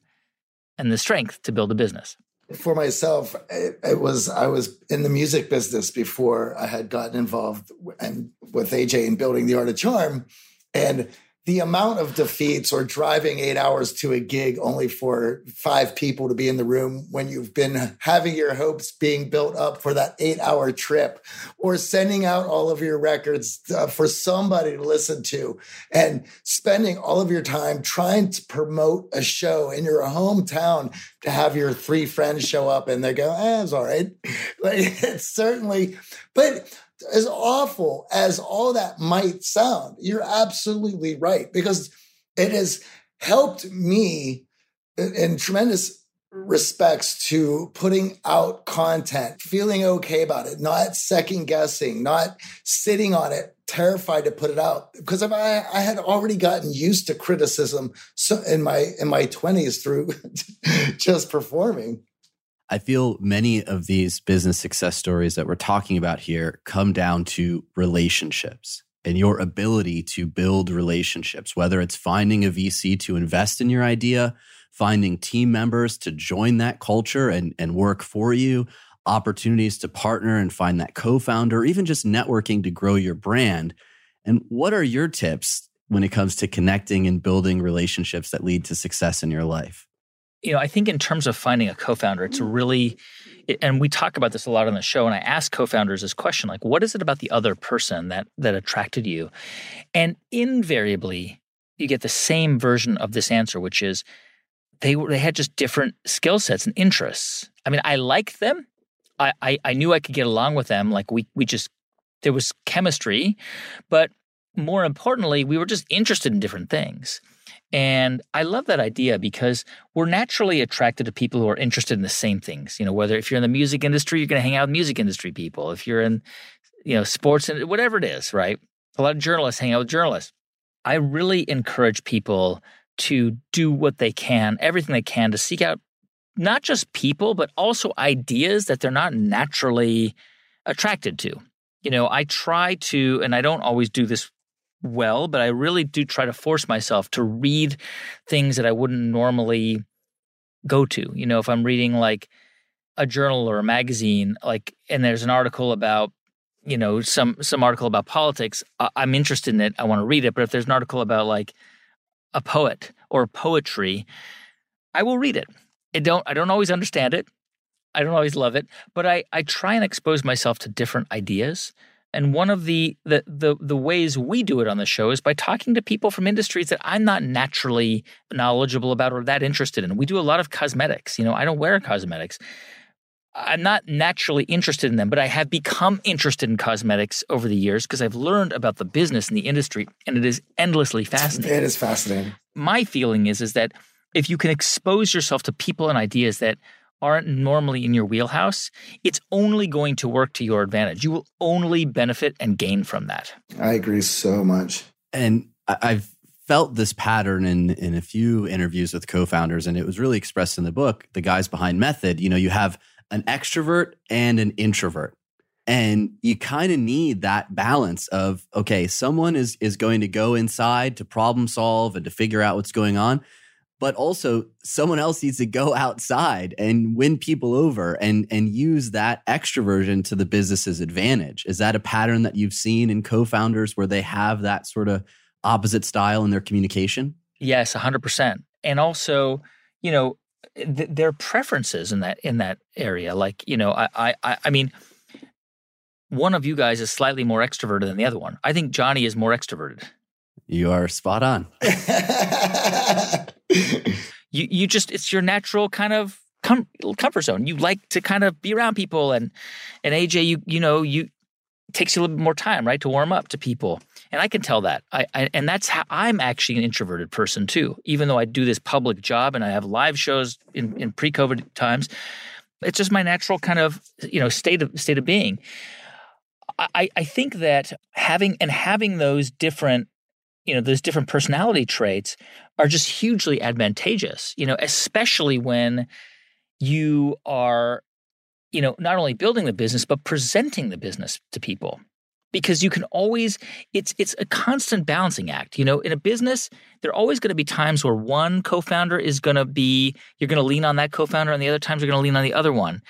and the strength to build a business for myself, it, it, was I was in the music business before I had gotten involved and with AJ in building the Art of Charm, and the amount of defeats or driving eight hours to a gig only for five people to be in the room when you've been having your hopes being built up for that eight hour trip or sending out all of your records uh, for somebody to listen to and spending all of your time trying to promote a show in your hometown to have your three friends show up and they go, eh, it's all right. Like it's certainly, but as awful as all that might sound, you're absolutely right because it has helped me in tremendous respects to putting out content, feeling okay about it, not second guessing, not sitting on it, terrified to put it out. Because if I, I had already gotten used to criticism so in my in my 20s through just performing. I feel many of these business success stories that we're talking about here come down to relationships and your ability to build relationships, whether it's finding a VC to invest in your idea, finding team members to join that culture and, and work for you, opportunities to partner and find that co founder, even just networking to grow your brand. And what are your tips when it comes to connecting and building relationships that lead to success in your life? You know, I think in terms of finding a co-founder, it's mm. really, and we talk about this a lot on the show. And I ask co-founders this question, like, what is it about the other person that that attracted you? And invariably, you get the same version of this answer, which is they they had just different skill sets and interests. I mean, I liked them. I, I I knew I could get along with them. Like we we just there was chemistry, but more importantly, we were just interested in different things. And I love that idea because we're naturally attracted to people who are interested in the same things. You know, whether if you're in the music industry, you're going to hang out with music industry people. If you're in, you know, sports and whatever it is, right? A lot of journalists hang out with journalists. I really encourage people to do what they can, everything they can to seek out not just people, but also ideas that they're not naturally attracted to. You know, I try to, and I don't always do this well, but I really do try to force myself to read things that I wouldn't normally go to. You know, if I'm reading like a journal or a magazine, like, and there's an article about, you know, some some article about politics, I, I'm interested in it. I want to read it. But if there's an article about like a poet or poetry, I will read it. I don't I don't always understand it. I don't always love it, but I I try and expose myself to different ideas. And one of the, the the the ways we do it on the show is by talking to people from industries that I'm not naturally knowledgeable about or that interested in. We do a lot of cosmetics. You know, I don't wear cosmetics. I'm not naturally interested in them, but I have become interested in cosmetics over the years because I've learned about the business and the industry, and it is endlessly fascinating. It is fascinating. My feeling is is that if you can expose yourself to people and ideas that aren't normally in your wheelhouse, it's only going to work to your advantage. You will only benefit and gain from that. I agree so much. And I've felt this pattern in in a few interviews with co-founders and it was really expressed in the book the guys behind method you know you have an extrovert and an introvert and you kind of need that balance of okay someone is is going to go inside to problem solve and to figure out what's going on but also someone else needs to go outside and win people over and and use that extroversion to the business's advantage. Is that a pattern that you've seen in co-founders where they have that sort of opposite style in their communication? Yes 100% and also you know th- their preferences in that in that area. Like you know I, I i mean one of you guys is slightly more extroverted than the other one. I think johnny is more extroverted. You are spot on you you just it's your natural kind of com- comfort zone. You like to kind of be around people, and and AJ, you you know you takes you a little bit more time, right, to warm up to people, and I can tell that. I, I and that's how I'm actually an introverted person too. Even though I do this public job and I have live shows in in pre-COVID times, it's just my natural kind of you know state of state of being. I, I think that having and having those different you know those different personality traits are just hugely advantageous you know especially when you are you know not only building the business but presenting the business to people. Because you can always it's it's a constant balancing act you know. In a business there are always going to be times where one co-founder is going to be you're going to lean on that co-founder and the other times you're going to lean on the other one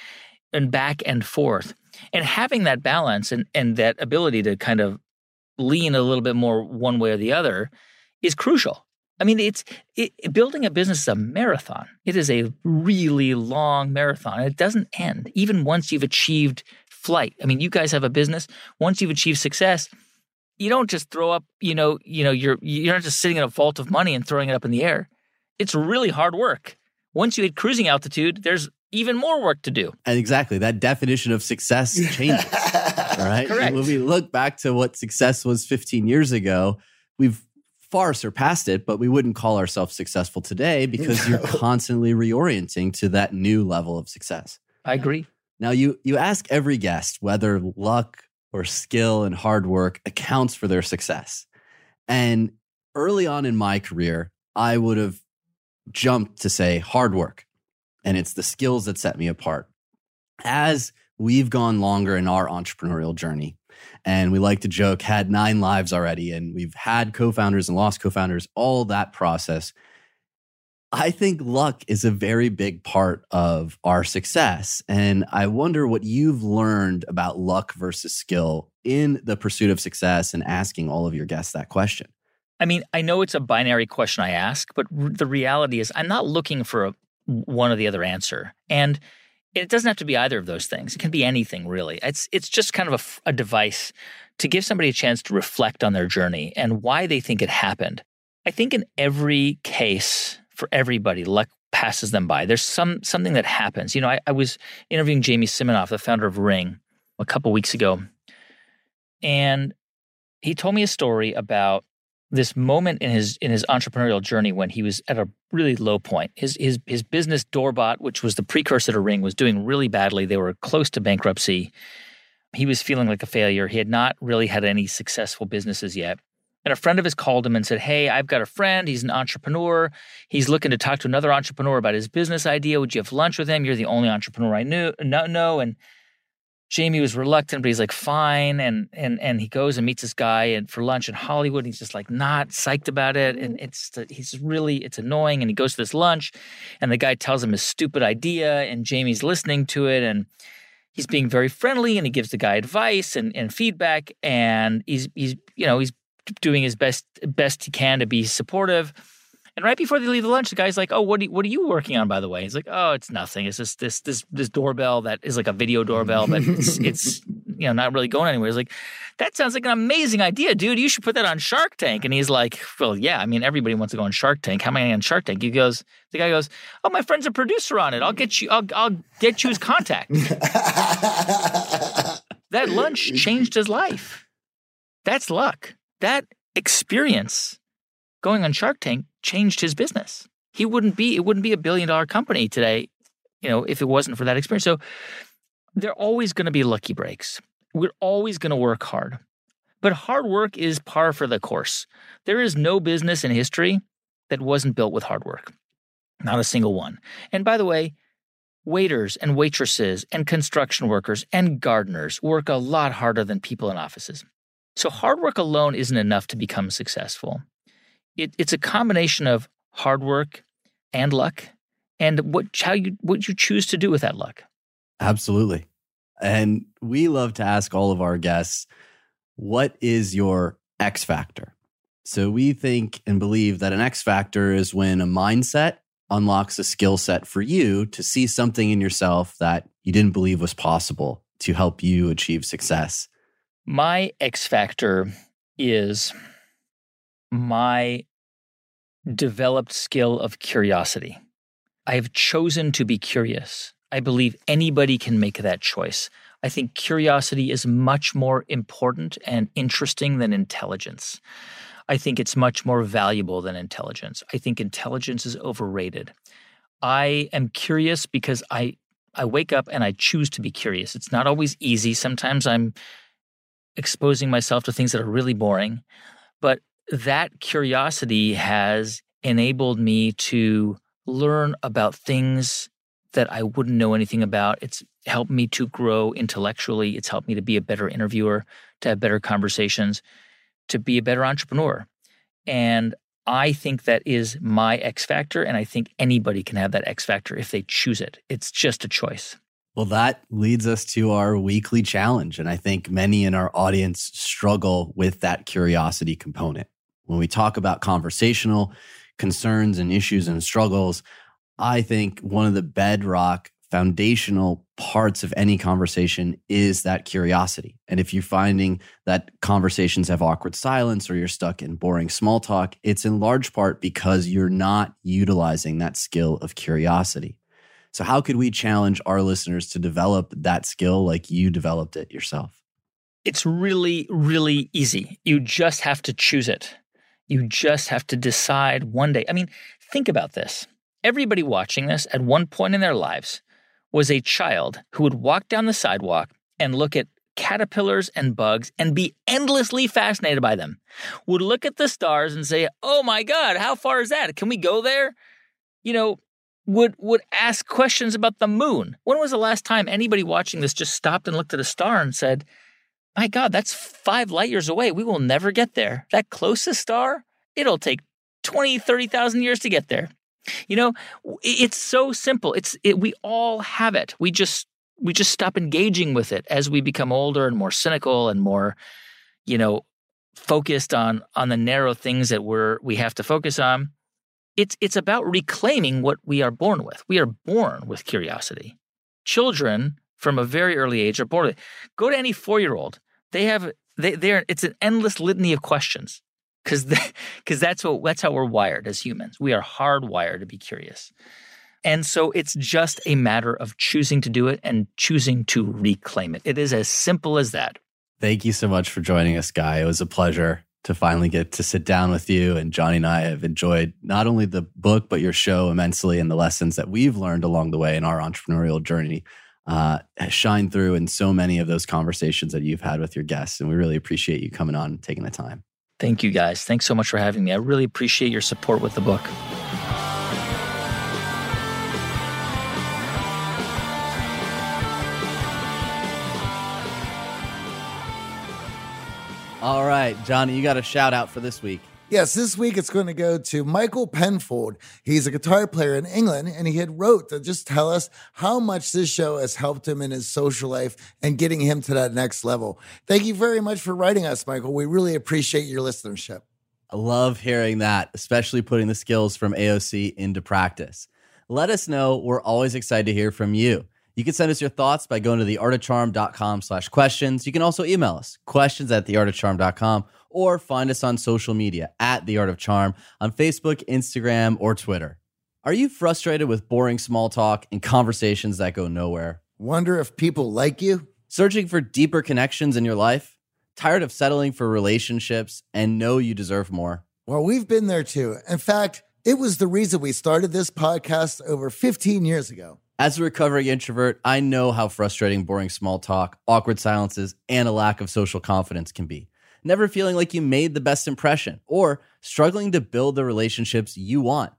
and back and forth. And having that balance and and that ability to kind of lean a little bit more one way or the other is crucial. I mean, it's it, building a business is a marathon. It is a really long marathon. It doesn't end even once you've achieved flight. I mean, you guys have a business. Once you've achieved success, you don't just throw up. You know, you know, you're you're not just sitting in a vault of money and throwing it up in the air. It's really hard work. Once you hit cruising altitude, there's even more work to do. And exactly that definition of success changes. right? Correct. When we look back to what success was 15 years ago, we've far surpassed it, but we wouldn't call ourselves successful today because you're constantly reorienting to that new level of success. I agree. Now you you ask every guest whether luck or skill and hard work accounts for their success. And early on in my career, I would have jumped to say hard work. And it's the skills that set me apart. As we've gone longer in our entrepreneurial journey. And we like to joke, had nine lives already, and we've had co founders and lost co founders, all that process. I think luck is a very big part of our success. And I wonder what you've learned about luck versus skill in the pursuit of success and asking all of your guests that question. I mean, I know it's a binary question I ask, but r- the reality is I'm not looking for a, one or the other answer. And it doesn't have to be either of those things. It can be anything really. It's it's just kind of a, a device to give somebody a chance to reflect on their journey and why they think it happened. I think in every case for everybody, luck passes them by. There's some something that happens. You know, I, I was interviewing Jamie Siminoff, the founder of Ring, a couple weeks ago, and he told me a story about this moment in his in his entrepreneurial journey when he was at a really low point. His his his business Doorbot, which was the precursor to Ring, was doing really badly. They were close to bankruptcy. He was feeling like a failure. He had not really had any successful businesses yet. And a friend of his called him and said, Hey, I've got a friend. He's an entrepreneur. He's looking to talk to another entrepreneur about his business idea. Would you have lunch with him? You're the only entrepreneur I knew, no know. And Jamie was reluctant, but he's like, fine. And and and he goes and meets this guy and for lunch in Hollywood. he's just like not psyched about it. And mm-hmm. it's he's really it's annoying. And he goes to this lunch and the guy tells him his stupid idea, and Jamie's listening to it and he's being very friendly and he gives the guy advice and, and feedback and he's he's you know, he's doing his best best he can to be supportive and right before they leave the lunch, the guy's like, "Oh, what are you, what are you working on, by the way?" He's like, "Oh, it's nothing. It's just this this this doorbell that is like a video doorbell, but it's it's you know not really going anywhere." He's like, "That sounds like an amazing idea, dude. You should put that on Shark Tank." And he's like, "Well, yeah. I mean, everybody wants to go on Shark Tank. How many on Shark Tank?" He goes, "The guy goes, oh, my friend's a producer on it. I'll get you. I'll I'll get you his contact." that lunch changed his life. That's luck. That experience going on Shark Tank changed his business. He wouldn't be, it wouldn't be a billion dollar company today, you know, if it wasn't for that experience. So there are always going to be lucky breaks. We're always going to work hard. But hard work is par for the course. There is no business in history that wasn't built with hard work. Not a single one. And by the way, waiters and waitresses and construction workers and gardeners work a lot harder than people in offices. So hard work alone isn't enough to become successful it, it's a combination of hard work and luck and what how you what you choose to do with that luck. Absolutely. And we love to ask all of our guests, what is your X factor? So we think and believe that an X factor is when a mindset unlocks a skill set for you to see something in yourself that you didn't believe was possible to help you achieve success. My X factor is my developed skill of curiosity. I have chosen to be curious. I believe anybody can make that choice. I think curiosity is much more important and interesting than intelligence. I think it's much more valuable than intelligence. I think intelligence is overrated. I am curious because I I wake up and I choose to be curious. It's not always easy. Sometimes I'm exposing myself to things that are really boring, but that curiosity has enabled me to learn about things that I wouldn't know anything about. It's helped me to grow intellectually. It's helped me to be a better interviewer, to have better conversations, to be a better entrepreneur. And I think that is my X factor. And I think anybody can have that X factor if they choose it. It's just a choice. Well, that leads us to our weekly challenge. And I think many in our audience struggle with that curiosity component. When we talk about conversational concerns and issues and struggles, I think one of the bedrock foundational parts of any conversation is that curiosity. And if you're finding that conversations have awkward silence or you're stuck in boring small talk, it's in large part because you're not utilizing that skill of curiosity. So, how could we challenge our listeners to develop that skill like you developed it yourself? It's really, really easy. You just have to choose it. You just have to decide one day. I mean, think about this. Everybody watching this at one point in their lives was a child who would walk down the sidewalk and look at caterpillars and bugs and be endlessly fascinated by them. Would look at the stars and say, "Oh my god, how far is that? Can we go there?" You know, would would ask questions about the moon. When was the last time anybody watching this just stopped and looked at a star and said, my God, that's five light years away. We will never get there. That closest star, it'll take 20, 30,000 years to get there. You know, it's so simple. It's it, we all have it. We just we just stop engaging with it as we become older and more cynical and more, you know, focused on on the narrow things that we're we have to focus on. It's it's about reclaiming what we are born with. We are born with curiosity. Children from a very early age are born with. Go to any four year old they have they they're it's an endless litany of questions because because that's what that's how we're wired as humans. We are hardwired to be curious. And so it's just a matter of choosing to do it and choosing to reclaim it. It is as simple as that. Thank you so much for joining us, Guy. It was a pleasure to finally get to sit down with you. And Johnny and I have enjoyed not only the book, but your show immensely and the lessons that we've learned along the way in our entrepreneurial journey uh, shine through in so many of those conversations that you've had with your guests. And we really appreciate you coming on and taking the time. Thank you guys. Thanks so much for having me. I really appreciate your support with the book. All right, Johnny, you got a shout out for this week. Yes, this week it's going to go to Michael Penfold. He's a guitar player in England, and he had wrote to just tell us how much this show has helped him in his social life and getting him to that next level. Thank you very much for writing us, Michael. We really appreciate your listenership. I love hearing that, especially putting the skills from AOC into practice. Let us know. We're always excited to hear from you. You can send us your thoughts by going to theartofcharm.com slash questions. You can also email us, questions at theartofcharm.com, or find us on social media at The Art of Charm on Facebook, Instagram, or Twitter. Are you frustrated with boring small talk and conversations that go nowhere? Wonder if people like you? Searching for deeper connections in your life? Tired of settling for relationships and know you deserve more? Well, we've been there too. In fact, it was the reason we started this podcast over 15 years ago. As a recovering introvert, I know how frustrating boring small talk, awkward silences, and a lack of social confidence can be. Never feeling like you made the best impression or struggling to build the relationships you want.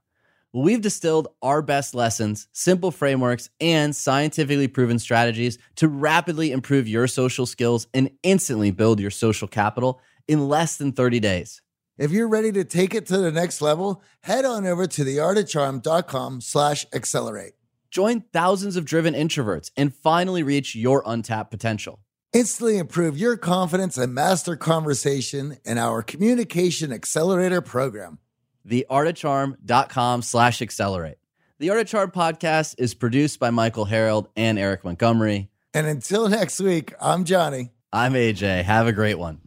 We've distilled our best lessons, simple frameworks, and scientifically proven strategies to rapidly improve your social skills and instantly build your social capital in less than 30 days. If you're ready to take it to the next level, head on over to theartofcharm.com slash accelerate. Join thousands of driven introverts and finally reach your untapped potential. Instantly improve your confidence and master conversation in our Communication Accelerator program. Theartofcharm.com slash accelerate. The Art of Charm podcast is produced by Michael Harold and Eric Montgomery. And until next week, I'm Johnny. I'm AJ. Have a great one.